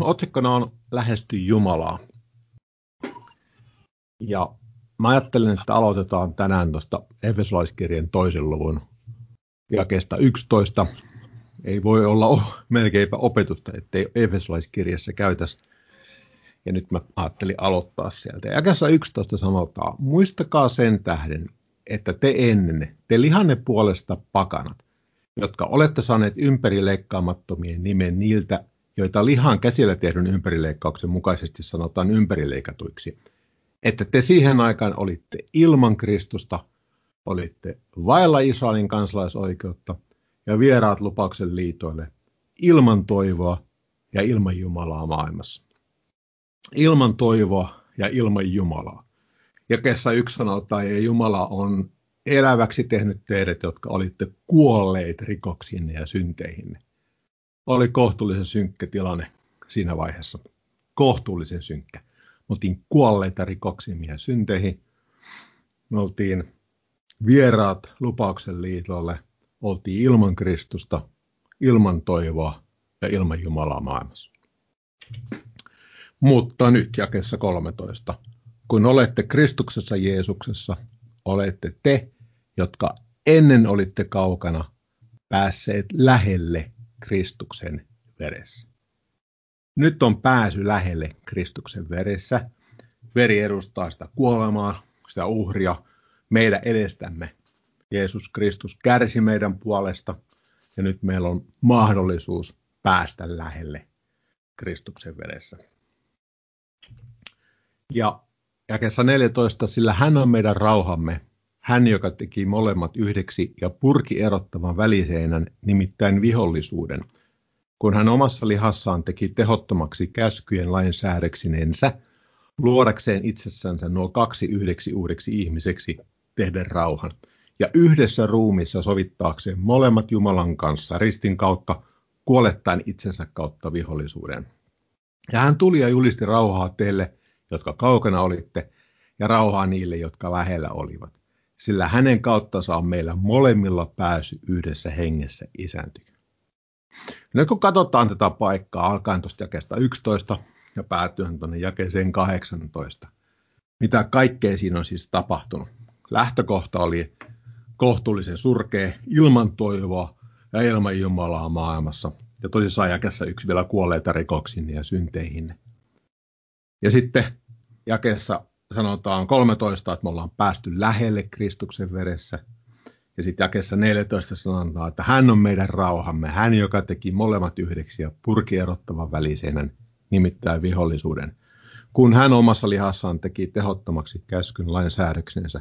otsikkona on Lähesty Jumalaa. Ja mä ajattelin, että aloitetaan tänään tuosta Efesolaiskirjan toisen luvun jakeesta 11. Ei voi olla melkeinpä opetusta, ettei Efesolaiskirjassa käytäisi. Ja nyt mä ajattelin aloittaa sieltä. Jakessa 11 sanotaan, muistakaa sen tähden, että te ennen, te lihanne puolesta pakanat, jotka olette saaneet ympärileikkaamattomien nimen niiltä, joita lihan käsillä tehdyn ympärileikkauksen mukaisesti sanotaan ympärileikatuiksi, että te siihen aikaan olitte ilman Kristusta, olitte vailla Israelin kansalaisoikeutta ja vieraat lupauksen liitoille, ilman toivoa ja ilman Jumalaa maailmassa. Ilman toivoa ja ilman Jumalaa. Ja kesä yksi sanotaan, että Jumala on eläväksi tehnyt teidät, jotka olitte kuolleet rikoksiinne ja synteihinne. Oli kohtuullisen synkkä tilanne siinä vaiheessa. Kohtuullisen synkkä. Me oltiin kuolleita rikoksiin ja synteihin. Me oltiin vieraat lupauksen liitolle. Oltiin ilman Kristusta, ilman toivoa ja ilman Jumalaa maailmassa. Mutta nyt jakessa 13. Kun olette Kristuksessa Jeesuksessa, olette te, jotka ennen olitte kaukana, päässeet lähelle Kristuksen veressä. Nyt on pääsy lähelle Kristuksen veressä. Veri edustaa sitä kuolemaa, sitä uhria meidän edestämme. Jeesus Kristus kärsi meidän puolesta ja nyt meillä on mahdollisuus päästä lähelle Kristuksen veressä. Ja jakessa 14, sillä hän on meidän rauhamme, hän, joka teki molemmat yhdeksi ja purki erottavan väliseinän, nimittäin vihollisuuden, kun hän omassa lihassaan teki tehottomaksi käskyjen lain säädöksinensä, luodakseen itsessänsä nuo kaksi yhdeksi uudeksi ihmiseksi tehdä rauhan, ja yhdessä ruumissa sovittaakseen molemmat Jumalan kanssa ristin kautta, kuolettaen itsensä kautta vihollisuuden. Ja hän tuli ja julisti rauhaa teille, jotka kaukana olitte, ja rauhaa niille, jotka lähellä olivat sillä hänen kauttansa on meillä molemmilla pääsy yhdessä hengessä isän Nyt kun katsotaan tätä paikkaa alkaen tuosta jakeesta 11 ja päätyen tuonne jakeeseen 18, mitä kaikkea siinä on siis tapahtunut. Lähtökohta oli kohtuullisen surkea, ilman toivoa ja ilman Jumalaa maailmassa. Ja tosissaan jakessa yksi vielä kuolleita rikoksiin ja synteihin. Ja sitten jakessa sanotaan 13, että me ollaan päästy lähelle Kristuksen veressä. Ja sitten jakessa 14 sanotaan, että hän on meidän rauhamme, hän joka teki molemmat yhdeksi ja purki erottavan välisenen, nimittäin vihollisuuden. Kun hän omassa lihassaan teki tehottomaksi käskyn lainsäädöksensä,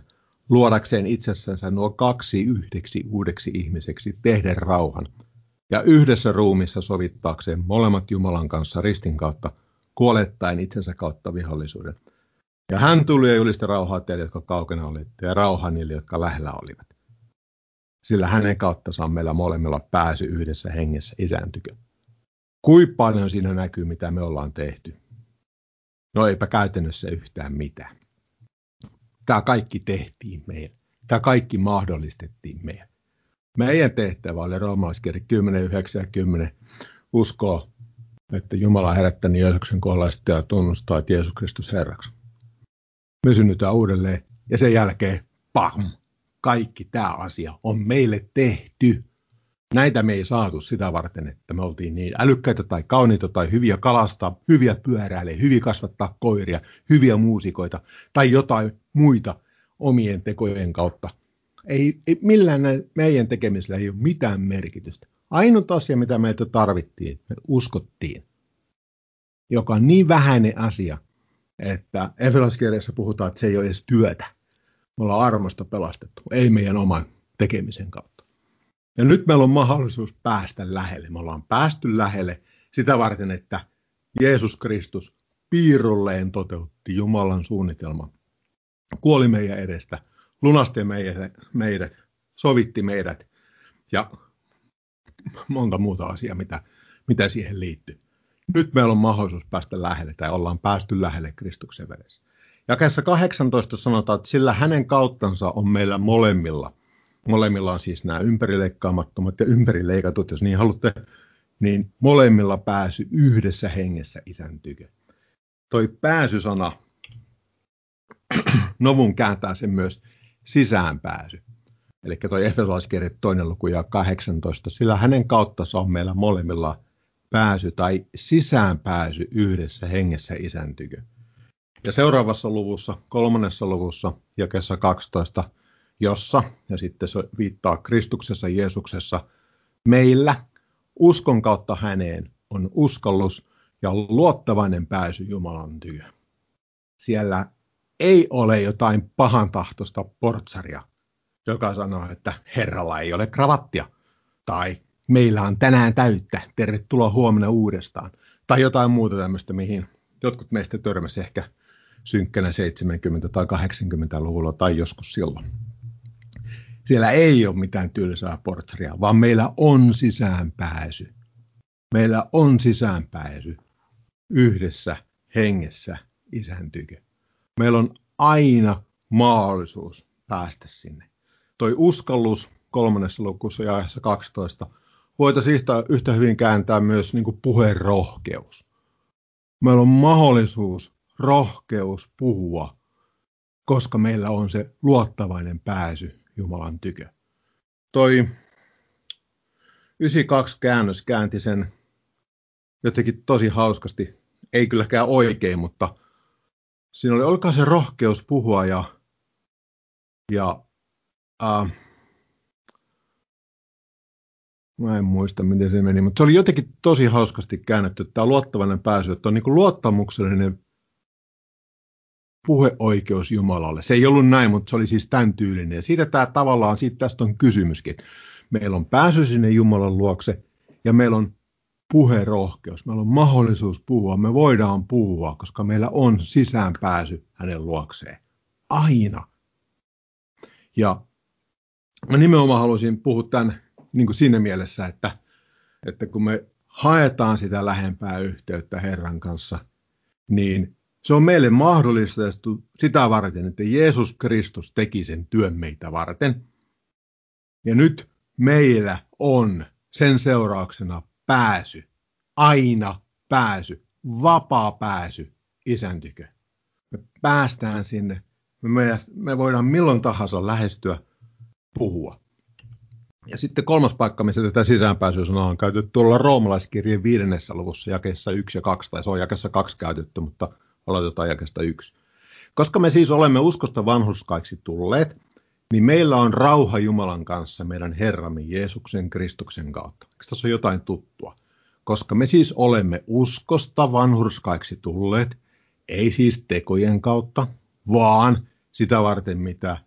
luodakseen itsessänsä nuo kaksi yhdeksi uudeksi ihmiseksi tehdä rauhan, ja yhdessä ruumissa sovittaakseen molemmat Jumalan kanssa ristin kautta, kuolettaen itsensä kautta vihollisuuden – ja hän tuli ja julisti rauhaa teille, jotka kaukana olitte, ja rauhaa niille, jotka lähellä olivat. Sillä hänen kautta saa meillä molemmilla pääsy yhdessä hengessä isän tykö. Kuinka paljon siinä näkyy, mitä me ollaan tehty? No eipä käytännössä yhtään mitään. Tämä kaikki tehtiin meidän. Tämä kaikki mahdollistettiin meidän. Meidän tehtävä oli roomalaiskirja 10, 9 ja 10 uskoa, että Jumala herättänyt Jeesuksen kuolleista ja tunnustaa, että Jeesus Kristus Herraksi me synnytään uudelleen ja sen jälkeen pam, kaikki tämä asia on meille tehty. Näitä me ei saatu sitä varten, että me oltiin niin älykkäitä tai kauniita tai hyviä kalastaa, hyviä pyöräilee, hyviä kasvattaa koiria, hyviä muusikoita tai jotain muita omien tekojen kautta. Ei, ei millään meidän tekemisellä ei ole mitään merkitystä. Ainut asia, mitä meiltä tarvittiin, me uskottiin, joka on niin vähäinen asia, että efelaskirjassa puhutaan, että se ei ole edes työtä. Me ollaan armosta pelastettu, ei meidän oman tekemisen kautta. Ja nyt meillä on mahdollisuus päästä lähelle. Me ollaan päästy lähelle sitä varten, että Jeesus Kristus piirulleen toteutti Jumalan suunnitelman. Kuoli meidän edestä, lunasti meidät, meidät sovitti meidät ja monta muuta asiaa, mitä, mitä siihen liittyy nyt meillä on mahdollisuus päästä lähelle, tai ollaan päästy lähelle Kristuksen veressä. Jakeessa 18 sanotaan, että sillä hänen kauttansa on meillä molemmilla. Molemmilla on siis nämä ympärileikkaamattomat ja ympärileikatut, jos niin haluatte niin molemmilla pääsy yhdessä hengessä isän tykö. Toi pääsysana, Novun kääntää sen myös sisäänpääsy. Eli toi Efesolaiskirje toinen luku ja 18, sillä hänen kauttansa on meillä molemmilla pääsy tai sisäänpääsy yhdessä hengessä isän tykö. Ja seuraavassa luvussa, kolmannessa luvussa, jakessa 12, jossa, ja sitten se viittaa Kristuksessa Jeesuksessa, meillä uskon kautta häneen on uskallus ja luottavainen pääsy Jumalan työ. Siellä ei ole jotain pahantahtoista portsaria, joka sanoo, että Herralla ei ole kravattia, tai meillä on tänään täyttä, tervetuloa huomenna uudestaan, tai jotain muuta tämmöistä, mihin jotkut meistä törmäsi ehkä synkkänä 70- tai 80-luvulla tai joskus silloin. Siellä ei ole mitään tylsää portsaria, vaan meillä on sisäänpääsy. Meillä on sisäänpääsy yhdessä hengessä isän tykö. Meillä on aina mahdollisuus päästä sinne. Toi uskallus kolmannessa lukussa ja 12 voitaisiin yhtä, yhtä hyvin kääntää myös niin kuin puherohkeus. Meillä on mahdollisuus, rohkeus puhua, koska meillä on se luottavainen pääsy Jumalan tykö. Toi 92 käännös käänti sen jotenkin tosi hauskasti, ei kylläkään oikein, mutta siinä oli, olkaa se rohkeus puhua ja, ja äh, Mä en muista, miten se meni, mutta se oli jotenkin tosi hauskasti käännetty, tämä luottavainen pääsy, että on niin luottamuksellinen puheoikeus Jumalalle. Se ei ollut näin, mutta se oli siis tämän tyylinen. Ja siitä tämä tavallaan, siitä tästä on kysymyskin. Meillä on pääsy sinne Jumalan luokse ja meillä on puherohkeus. Meillä on mahdollisuus puhua. Me voidaan puhua, koska meillä on sisäänpääsy hänen luokseen. Aina. Ja mä nimenomaan haluaisin puhua tämän niin kuin siinä mielessä, että, että kun me haetaan sitä lähempää yhteyttä Herran kanssa, niin se on meille mahdollista sitä varten, että Jeesus Kristus teki sen työn meitä varten. Ja nyt meillä on sen seurauksena pääsy, aina pääsy, vapaa pääsy isän tykö. Me päästään sinne, me, me voidaan milloin tahansa lähestyä, puhua. Ja sitten kolmas paikka, missä tätä sisäänpääsysanaa on käytetty tuolla roomalaiskirjeen viidennessä luvussa jakeessa 1 ja 2, tai se on jakessa 2 käytetty, mutta aloitetaan jakesta 1. Koska me siis olemme uskosta vanhuskaiksi tulleet, niin meillä on rauha Jumalan kanssa meidän Herramme Jeesuksen Kristuksen kautta. Eikö tässä on jotain tuttua? Koska me siis olemme uskosta vanhurskaiksi tulleet, ei siis tekojen kautta, vaan sitä varten, mitä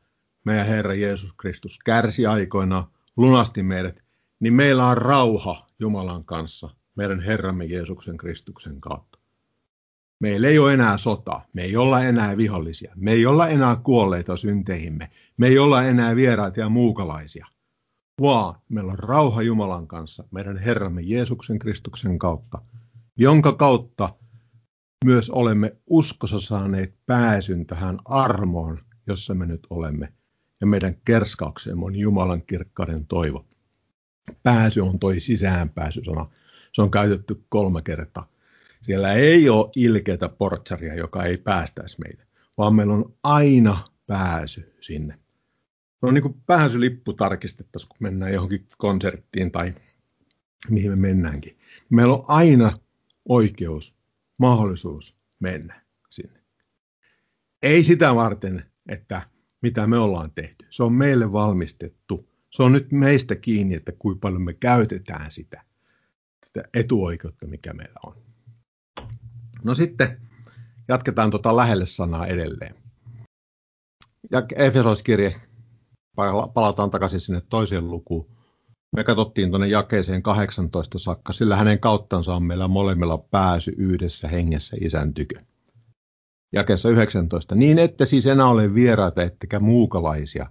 meidän Herra Jeesus Kristus kärsi aikoina lunasti meidät, niin meillä on rauha Jumalan kanssa meidän Herramme Jeesuksen Kristuksen kautta. Meillä ei ole enää sota, me ei olla enää vihollisia, me ei olla enää kuolleita synteihimme, me ei olla enää vieraita ja muukalaisia, vaan meillä on rauha Jumalan kanssa meidän Herramme Jeesuksen Kristuksen kautta, jonka kautta myös olemme uskossa saaneet pääsyn tähän armoon, jossa me nyt olemme ja meidän kerskauksemme on Jumalan kirkkauden toivo. Pääsy on toi sisäänpääsysana. Se on käytetty kolme kertaa. Siellä ei ole ilkeätä portsaria, joka ei päästäisi meitä, vaan meillä on aina pääsy sinne. Se on niin kuin pääsylippu tarkistettaisiin, kun mennään johonkin konserttiin tai mihin me mennäänkin. Meillä on aina oikeus, mahdollisuus mennä sinne. Ei sitä varten, että mitä me ollaan tehty. Se on meille valmistettu. Se on nyt meistä kiinni, että kuinka paljon me käytetään sitä, sitä etuoikeutta, mikä meillä on. No sitten jatketaan tuota lähelle sanaa edelleen. Ja Efesoskirje, palataan takaisin sinne toiseen lukuun. Me katsottiin tuonne jakeeseen 18 saakka, sillä hänen kauttansa on meillä molemmilla pääsy yhdessä hengessä isän tykö jakessa 19, niin ette siis enää ole vieraita ettekä muukalaisia,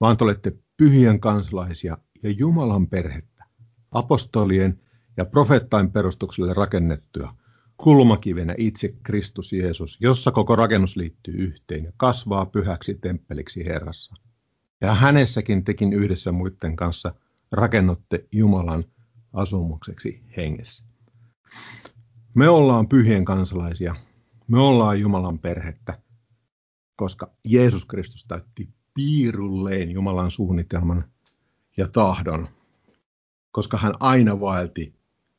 vaan te olette pyhien kansalaisia ja Jumalan perhettä, apostolien ja profettain perustukselle rakennettuja, kulmakivenä itse Kristus Jeesus, jossa koko rakennus liittyy yhteen ja kasvaa pyhäksi temppeliksi Herrassa. Ja hänessäkin tekin yhdessä muiden kanssa rakennotte Jumalan asumukseksi hengessä. Me ollaan pyhien kansalaisia, me ollaan Jumalan perhettä, koska Jeesus Kristus täytti piirulleen Jumalan suunnitelman ja tahdon, koska hän aina vaelti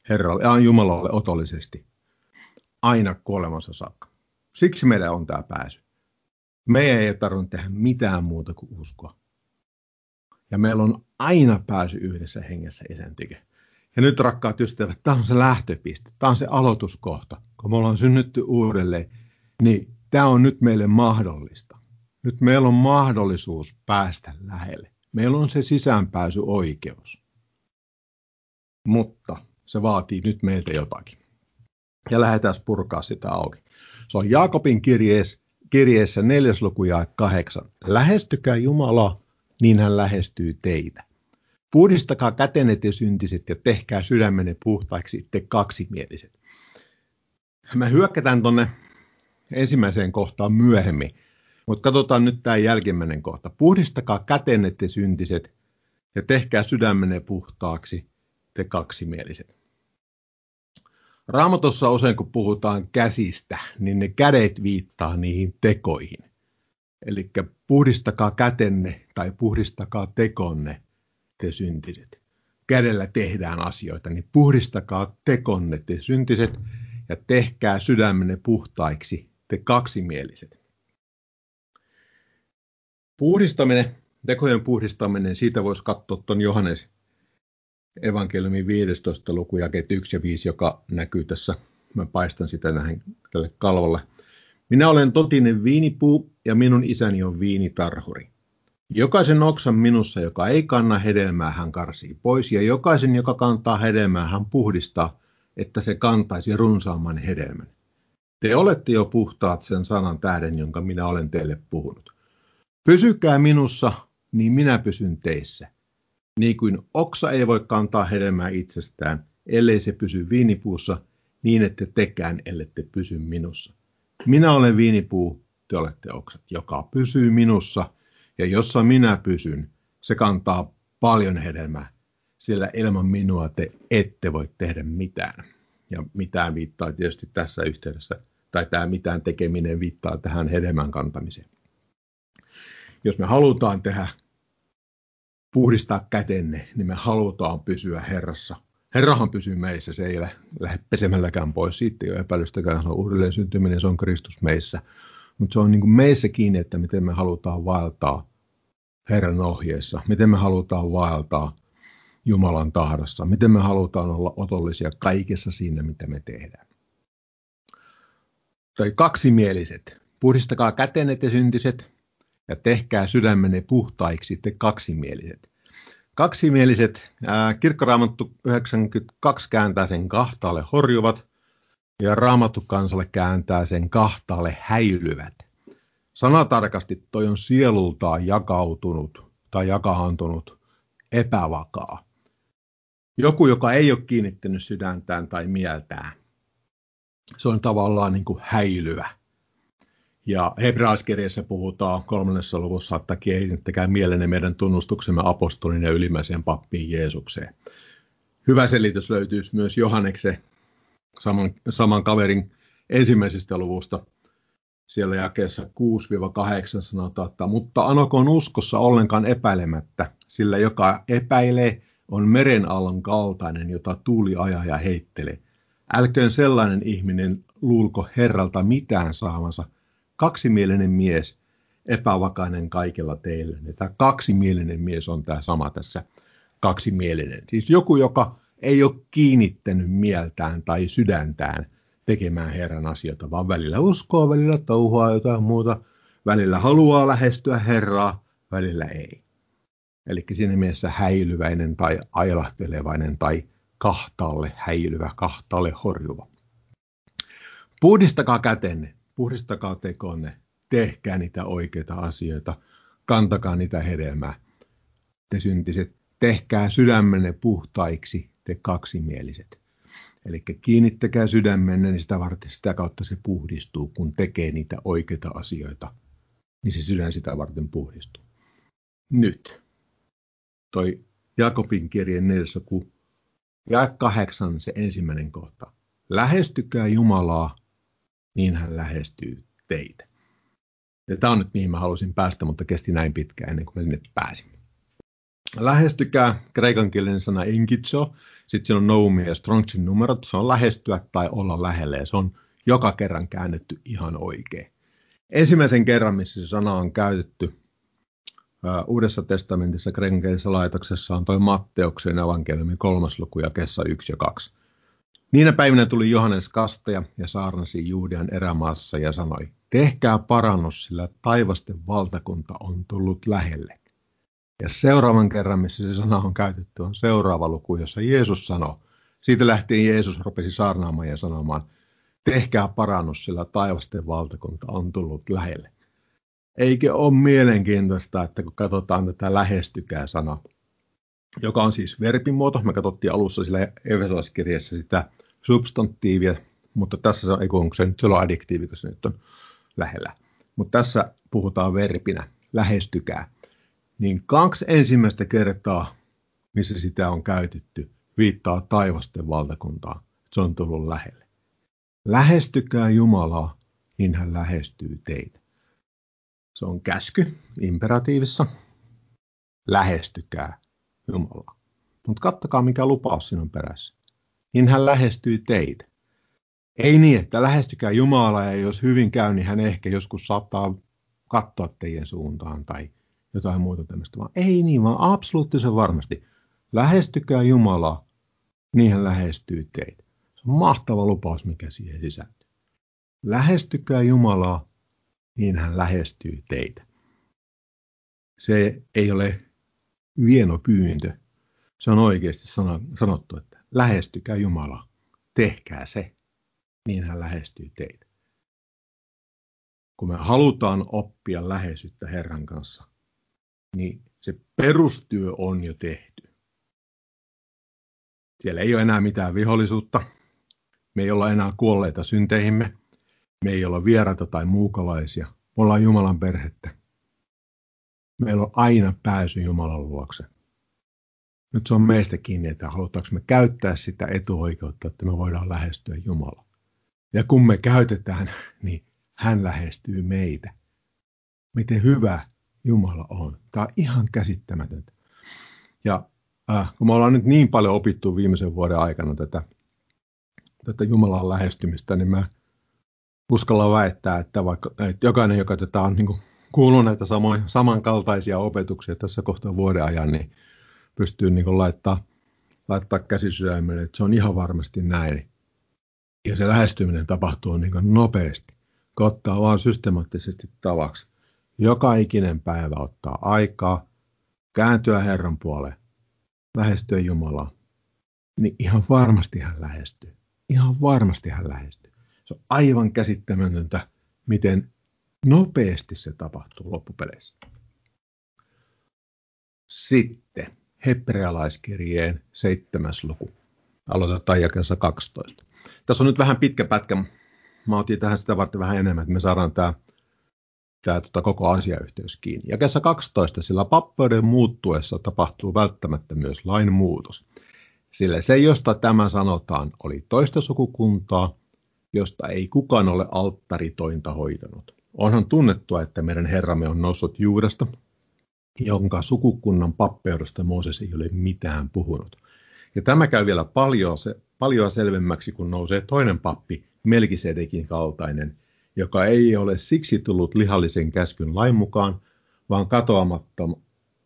Herralle, ja Jumalalle otollisesti, aina kuolemansa saakka. Siksi meillä on tämä pääsy. Meidän ei tarvitse tehdä mitään muuta kuin uskoa. Ja meillä on aina pääsy yhdessä hengessä isän tike. Ja nyt rakkaat ystävät, tämä on se lähtöpiste, tämä on se aloituskohta. Kun me ollaan synnytty uudelleen, niin tämä on nyt meille mahdollista. Nyt meillä on mahdollisuus päästä lähelle. Meillä on se sisäänpääsy oikeus. Mutta se vaatii nyt meiltä jotakin. Ja lähdetään purkaa sitä auki. Se on Jaakobin kirjeessä, kirjeessä neljäs luku ja kahdeksan. Lähestykää Jumalaa, niin hän lähestyy teitä. Puhdistakaa kätenet ja syntiset ja tehkää sydämenne puhtaiksi te kaksimieliset. Me hyökkätään tuonne ensimmäiseen kohtaan myöhemmin, mutta katsotaan nyt tämä jälkimmäinen kohta. Puhdistakaa kätenet ja syntiset ja tehkää sydämenne puhtaaksi te kaksimieliset. Raamatussa usein kun puhutaan käsistä, niin ne kädet viittaa niihin tekoihin. Eli puhdistakaa kätenne tai puhdistakaa tekonne te syntiset. Kädellä tehdään asioita, niin puhdistakaa tekonne te syntiset ja tehkää sydämenne puhtaiksi te kaksimieliset. Puhdistaminen, tekojen puhdistaminen, siitä voisi katsoa tuon Johannes evankeliumin 15. luku, jakeet 1 ja 5, joka näkyy tässä. Mä paistan sitä näin tälle kalvolle. Minä olen totinen viinipuu ja minun isäni on viinitarhuri. Jokaisen oksan minussa, joka ei kanna hedelmää, hän karsii pois, ja jokaisen, joka kantaa hedelmää, hän puhdistaa, että se kantaisi runsaamman hedelmän. Te olette jo puhtaat sen sanan tähden, jonka minä olen teille puhunut. Pysykää minussa, niin minä pysyn teissä. Niin kuin oksa ei voi kantaa hedelmää itsestään, ellei se pysy viinipuussa, niin ette tekään, ellette pysy minussa. Minä olen viinipuu, te olette oksat, joka pysyy minussa, ja jossa minä pysyn, se kantaa paljon hedelmää, sillä ilman minua te ette voi tehdä mitään. Ja mitään viittaa tietysti tässä yhteydessä, tai tämä mitään tekeminen viittaa tähän hedelmän kantamiseen. Jos me halutaan tehdä puhdistaa kätenne, niin me halutaan pysyä Herrassa. Herrahan pysyy meissä, se ei lähde pesemälläkään pois, siitä ei ole epäilystäkään, se on uudelleen syntyminen, se on Kristus meissä. Mutta se on niin kuin meissä kiinni, että miten me halutaan vaeltaa Herran ohjeessa, miten me halutaan vaeltaa Jumalan tahdossa, miten me halutaan olla otollisia kaikessa siinä, mitä me tehdään. Tai kaksimieliset. Puhdistakaa kätenet ja syntiset, ja tehkää sydämenne puhtaiksi te kaksimieliset. Kaksimieliset, ää, kirkkoraamattu 92 kääntää sen kahtaalle horjuvat, ja raamattu kansalle kääntää sen kahtaalle häilyvät. Sanatarkasti toi on sielultaan jakautunut tai jakaantunut epävakaa. Joku, joka ei ole kiinnittänyt sydäntään tai mieltään. Se on tavallaan niin kuin häilyvä. Ja hebraiskirjassa puhutaan kolmannessa luvussa, että kiinnittäkää mielenne meidän tunnustuksemme apostolin ja ylimmäiseen pappiin Jeesukseen. Hyvä selitys löytyy myös Johanneksen saman, saman kaverin ensimmäisestä luvusta. Siellä jakeessa 6-8 sanotaan, että mutta anokoon uskossa ollenkaan epäilemättä, sillä joka epäilee on merenallon kaltainen, jota tuuli ajaa ja heittelee. Älköön sellainen ihminen luulko Herralta mitään saamansa, kaksimielinen mies, epävakainen kaikella teillä. Tämä kaksimielinen mies on tämä sama tässä, kaksimielinen. Siis joku, joka ei ole kiinnittänyt mieltään tai sydäntään tekemään Herran asioita, vaan välillä uskoo, välillä touhua jotain muuta, välillä haluaa lähestyä Herraa, välillä ei. Eli siinä mielessä häilyväinen tai ailahtelevainen tai kahtaalle häilyvä, kahtaalle horjuva. Puhdistakaa kätenne, puhdistakaa tekonne, tehkää niitä oikeita asioita, kantakaa niitä hedelmää. Te syntiset, tehkää sydämenne puhtaiksi, te kaksimieliset. Eli kiinnittäkää sydämenne, niin sitä varten sitä kautta se puhdistuu, kun tekee niitä oikeita asioita, niin se sydän sitä varten puhdistuu. Nyt toi Jakobin kirjeen 4. Ja kahdeksan se ensimmäinen kohta. Lähestykää Jumalaa, niin hän lähestyy teitä. Ja tämä on nyt mihin mä halusin päästä, mutta kesti näin pitkään ennen kuin mä sinne pääsin. Lähestykää, kreikan kielinen sana enkitso, sitten siinä on noumi ja strongsin numerot, se on lähestyä tai olla lähelle ja se on joka kerran käännetty ihan oikein. Ensimmäisen kerran, missä se sana on käytetty Uudessa testamentissa kreikan kielisessä laitoksessa on toi Matteuksen evankeliumin kolmas luku ja kessa 1 ja 2. Niinä päivinä tuli Johannes kastaja ja saarnasi Juudean erämaassa ja sanoi, tehkää parannus, sillä taivasten valtakunta on tullut lähelle. Ja seuraavan kerran, missä se sana on käytetty, on seuraava luku, jossa Jeesus sanoi, siitä lähtien Jeesus rupesi saarnaamaan ja sanomaan, tehkää parannus, sillä taivasten valtakunta on tullut lähelle. Eikö ole mielenkiintoista, että kun katsotaan tätä lähestykää sana, joka on siis verbimuoto, me katsottiin alussa sillä Efesolaiskirjassa sitä substantiivia, mutta tässä ei kun se nyt on addiktiivi, kun se nyt on lähellä. Mutta tässä puhutaan verbinä, lähestykää. Niin kaksi ensimmäistä kertaa, missä sitä on käytetty, viittaa taivasten valtakuntaan. Se on tullut lähelle. Lähestykää Jumalaa, niin hän lähestyy teitä. Se on käsky imperatiivissa. Lähestykää Jumalaa. Mutta kattokaa, mikä lupaus siinä on perässä. Niin hän lähestyy teitä. Ei niin, että lähestykää Jumalaa ja jos hyvin käy, niin hän ehkä joskus saattaa katsoa teidän suuntaan tai jotain muuta tämmöistä. Vaan ei niin, vaan absoluuttisen varmasti. Lähestykää Jumalaa, niin hän lähestyy teitä. Se on mahtava lupaus, mikä siihen sisältyy. Lähestykää Jumalaa, niin hän lähestyy teitä. Se ei ole vieno pyyntö. Se on oikeasti sanottu, että lähestykää Jumala, tehkää se, niin hän lähestyy teitä. Kun me halutaan oppia läheisyyttä Herran kanssa, niin se perustyö on jo tehty. Siellä ei ole enää mitään vihollisuutta. Me ei olla enää kuolleita synteihimme. Me ei olla vieraita tai muukalaisia. Me ollaan Jumalan perhettä. Meillä on aina pääsy Jumalan luokse. Nyt se on meistä kiinni, että halutaanko me käyttää sitä etuoikeutta, että me voidaan lähestyä Jumalaa. Ja kun me käytetään, niin hän lähestyy meitä. Miten hyvä Jumala on. Tämä on ihan käsittämätöntä. Ja äh, kun me ollaan nyt niin paljon opittu viimeisen vuoden aikana tätä, tätä Jumalan lähestymistä, niin mä uskalla väittää, että vaikka että jokainen, joka tätä on niin kuullut näitä samoja, samankaltaisia opetuksia tässä kohtaa vuoden ajan, niin pystyy niin laittaa, laittaa käsi sydämelle, että se on ihan varmasti näin. Ja se lähestyminen tapahtuu niin nopeasti, kun ottaa vaan systemaattisesti tavaksi. Joka ikinen päivä ottaa aikaa, kääntyä Herran puoleen, lähestyä Jumalaa, niin ihan varmasti hän lähestyy. Ihan varmasti hän lähestyy. Se on aivan käsittämätöntä, miten nopeasti se tapahtuu loppupeleissä. Sitten hebrealaiskirjeen seitsemäs luku. Aloitetaan jakessa 12. Tässä on nyt vähän pitkä pätkä. Mä otin tähän sitä varten vähän enemmän, että me saadaan tämä, tämä tota, koko asiayhteys kiinni. Jakessa 12, sillä pappeuden muuttuessa tapahtuu välttämättä myös lain muutos. Sillä se, josta tämä sanotaan, oli toista sukukuntaa, josta ei kukaan ole alttaritointa hoitanut. Onhan tunnettua, että meidän Herramme on noussut Juudasta, jonka sukukunnan pappeudesta Mooses ei ole mitään puhunut. Ja tämä käy vielä paljon, se, paljon selvemmäksi, kun nousee toinen pappi, Melkisedekin kaltainen, joka ei ole siksi tullut lihallisen käskyn lain mukaan, vaan katoamattom,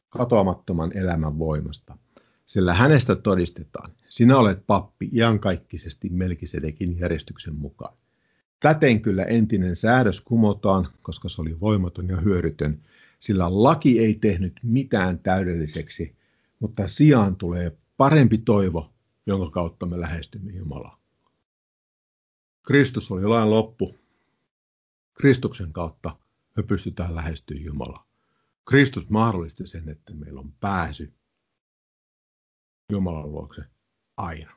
katoamattoman elämän voimasta. Sillä hänestä todistetaan, sinä olet pappi iankaikkisesti Melkisedekin järjestyksen mukaan. Täten kyllä entinen säädös kumotaan, koska se oli voimaton ja hyödytön, sillä laki ei tehnyt mitään täydelliseksi, mutta sijaan tulee parempi toivo, jonka kautta me lähestymme Jumalaa. Kristus oli lain loppu. Kristuksen kautta me pystytään lähestymään Jumalaa. Kristus mahdollisti sen, että meillä on pääsy Jumalan luokse aina.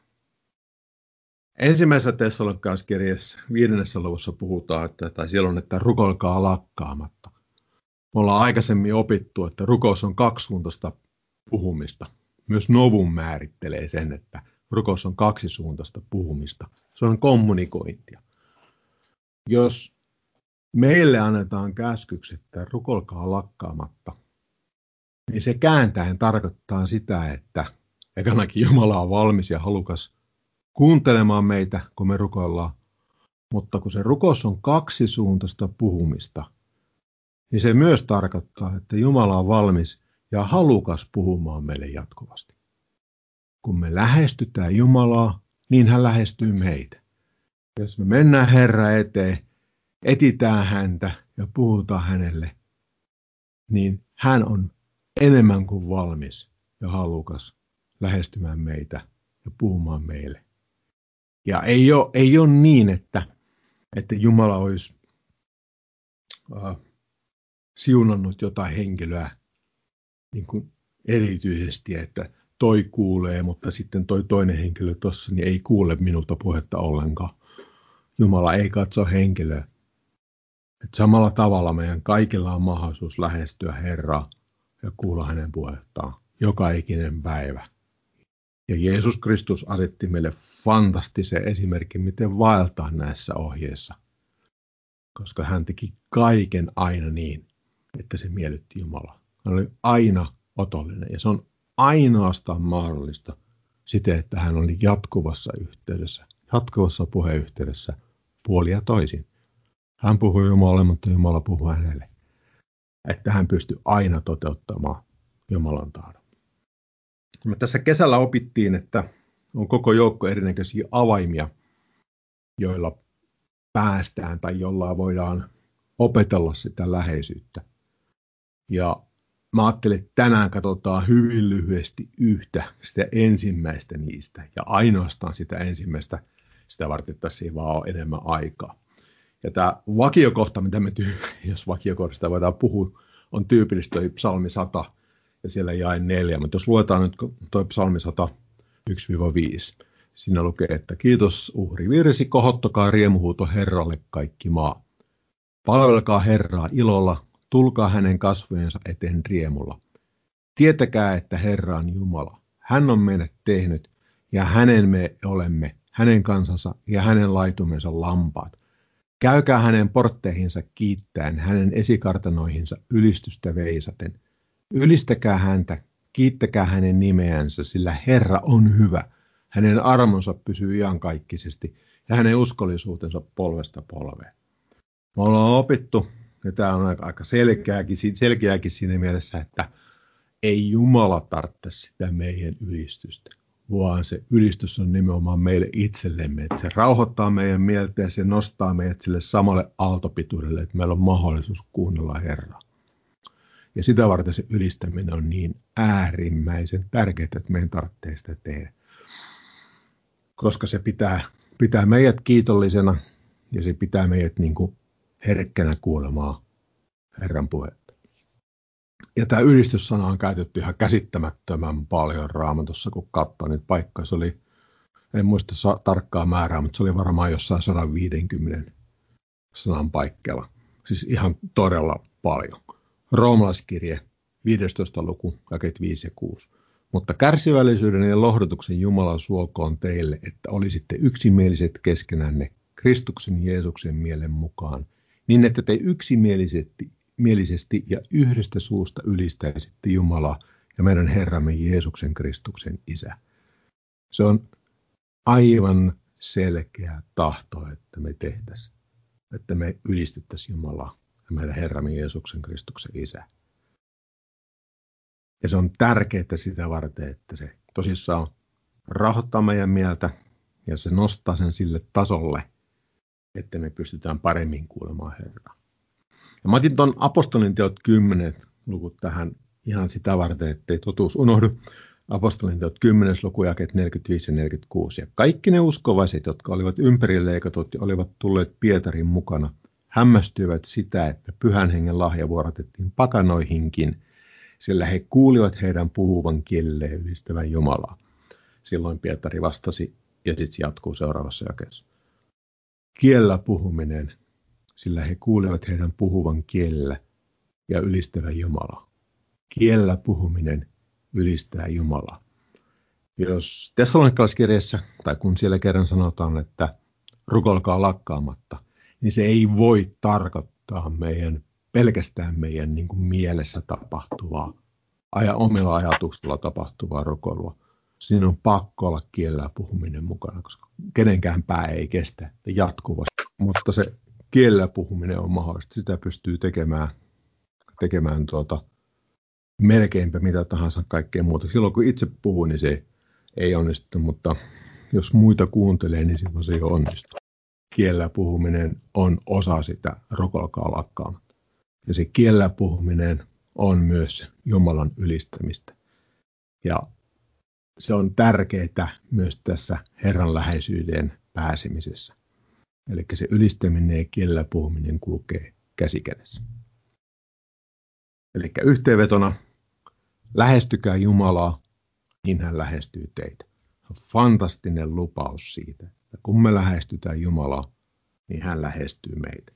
Ensimmäisessä Tessalonikalaiskirjassa viidennessä luvussa puhutaan, että, tai siellä on, että rukoilkaa lakkaamatta. Me ollaan aikaisemmin opittu, että rukous on kaksisuuntaista puhumista. Myös Novun määrittelee sen, että rukous on kaksisuuntaista puhumista. Se on kommunikointia. Jos meille annetaan käskykset, että rukolkaa lakkaamatta, niin se kääntäen tarkoittaa sitä, että ekanakin Jumala on valmis ja halukas kuuntelemaan meitä, kun me rukoillaan. Mutta kun se rukous on kaksisuuntaista puhumista, niin se myös tarkoittaa, että Jumala on valmis ja halukas puhumaan meille jatkuvasti. Kun me lähestytään Jumalaa, niin hän lähestyy meitä. Jos me mennään Herra eteen, etitään häntä ja puhutaan hänelle, niin hän on enemmän kuin valmis ja halukas lähestymään meitä ja puhumaan meille. Ja ei ole, ei ole niin, että, että Jumala olisi äh, siunannut jotain henkilöä niin kuin erityisesti, että toi kuulee, mutta sitten toi toinen henkilö tuossa niin ei kuule minulta puhetta ollenkaan. Jumala ei katso henkilöä. Et samalla tavalla meidän kaikilla on mahdollisuus lähestyä Herraa ja kuulla hänen puhettaan joka ikinen päivä. Ja Jeesus Kristus asetti meille fantastisen esimerkin, miten vaeltaa näissä ohjeissa, koska hän teki kaiken aina niin, että se miellytti Jumalaa. Hän oli aina otollinen ja se on ainoastaan mahdollista siten, että hän oli jatkuvassa yhteydessä, jatkuvassa puheyhteydessä puolia toisin. Hän puhui Jumalalle, mutta Jumala puhui hänelle. Että hän pystyi aina toteuttamaan Jumalan tahdon. Me tässä kesällä opittiin, että on koko joukko erinäköisiä avaimia, joilla päästään tai jolla voidaan opetella sitä läheisyyttä. Ja mä ajattelin, että tänään katsotaan hyvin lyhyesti yhtä, sitä ensimmäistä niistä. Ja ainoastaan sitä ensimmäistä, sitä varten, että siinä vaan on enemmän aikaa. Ja tämä vakiokohta, mitä me, tyy- jos vakiokohdasta voidaan puhua, on tyypillistä psalmi 100 ja siellä jäi neljä. Mutta jos luetaan nyt toi psalmi 100 1-5, siinä lukee, että kiitos uhri virsi, kohottakaa riemuhuuto Herralle kaikki maa. Palvelkaa Herraa ilolla, tulkaa hänen kasvojensa eteen riemulla. Tietäkää, että Herra on Jumala. Hän on meidät tehnyt, ja hänen me olemme, hänen kansansa ja hänen laitumensa lampaat. Käykää hänen portteihinsa kiittäen, hänen esikartanoihinsa ylistystä veisaten. Ylistäkää häntä, kiittäkää hänen nimeänsä, sillä Herra on hyvä. Hänen armonsa pysyy iankaikkisesti ja hänen uskollisuutensa polvesta polveen. Me ollaan opittu ja tämä on aika selkeäkin, selkeäkin siinä mielessä, että ei Jumala tarvitse sitä meidän ylistystä, vaan se ylistys on nimenomaan meille itsellemme. Että se rauhoittaa meidän mieltä ja se nostaa meidät sille samalle aaltopituudelle, että meillä on mahdollisuus kuunnella Herraa. Ja sitä varten se ylistäminen on niin äärimmäisen tärkeää, että meidän tarvitsee sitä tehdä. Koska se pitää, pitää meidät kiitollisena ja se pitää meidät niin kuin herkkänä kuolemaa Herran puhetta. Ja tämä ylistyssana on käytetty ihan käsittämättömän paljon raamatussa, kun katsoo niitä paikkoja. Se oli, en muista tarkkaa määrää, mutta se oli varmaan jossain 150 sanan paikkeilla. Siis ihan todella paljon. Roomalaiskirje 15. luku, jakeet 5 ja 6. Mutta kärsivällisyyden ja lohdutuksen Jumalan suokoon teille, että olisitte yksimieliset keskenänne Kristuksen Jeesuksen mielen mukaan, niin että te yksimielisesti mielisesti ja yhdestä suusta ylistäisitte Jumalaa ja meidän Herramme Jeesuksen Kristuksen Isä. Se on aivan selkeä tahto, että me tehtäisiin, että me ylistettäisiin Jumalaa meidän Herramme Jeesuksen Kristuksen Isä. Ja se on tärkeää sitä varten, että se tosissaan rahoittaa meidän mieltä ja se nostaa sen sille tasolle, että me pystytään paremmin kuulemaan Herraa. Ja mä otin tuon apostolin teot 10 luvut tähän ihan sitä varten, ettei totuus unohdu. Apostolin teot 10 luku jakeet 45 ja 46. Ja kaikki ne uskovaiset, jotka olivat ympärileikatut ja olivat tulleet Pietarin mukana, hämmästyivät sitä, että pyhän hengen lahja vuorotettiin pakanoihinkin, sillä he kuulivat heidän puhuvan kielelle ylistävän Jumalaa. Silloin Pietari vastasi ja sitten jatkuu seuraavassa jakeessa kiellä puhuminen, sillä he kuulevat heidän puhuvan kielellä ja ylistävän Jumalaa. Kiellä puhuminen ylistää Jumalaa. Jos Tessalonikalaiskirjassa, tai kun siellä kerran sanotaan, että rukolkaa lakkaamatta, niin se ei voi tarkoittaa meidän pelkästään meidän niin kuin mielessä tapahtuvaa, aja, omilla ajatuksilla tapahtuvaa rukoilua. Siinä on pakko olla kielellä puhuminen mukana, koska kenenkään pää ei kestä jatkuvasti. Mutta se kielellä puhuminen on mahdollista. Sitä pystyy tekemään, tekemään tuota, melkeinpä mitä tahansa kaikkea muuta. Silloin kun itse puhun, niin se ei onnistu, mutta jos muita kuuntelee, niin silloin se ei onnistu. Kielellä puhuminen on osa sitä rokolkaa lakkaamatta. Ja se kielellä puhuminen on myös Jumalan ylistämistä. Ja se on tärkeää myös tässä Herran läheisyyden pääsemisessä. Eli se ylistäminen ja kielellä puhuminen kulkee käsikädessä. Eli yhteenvetona, lähestykää Jumalaa, niin hän lähestyy teitä. Fantastinen lupaus siitä, että kun me lähestytään Jumalaa, niin hän lähestyy meitä.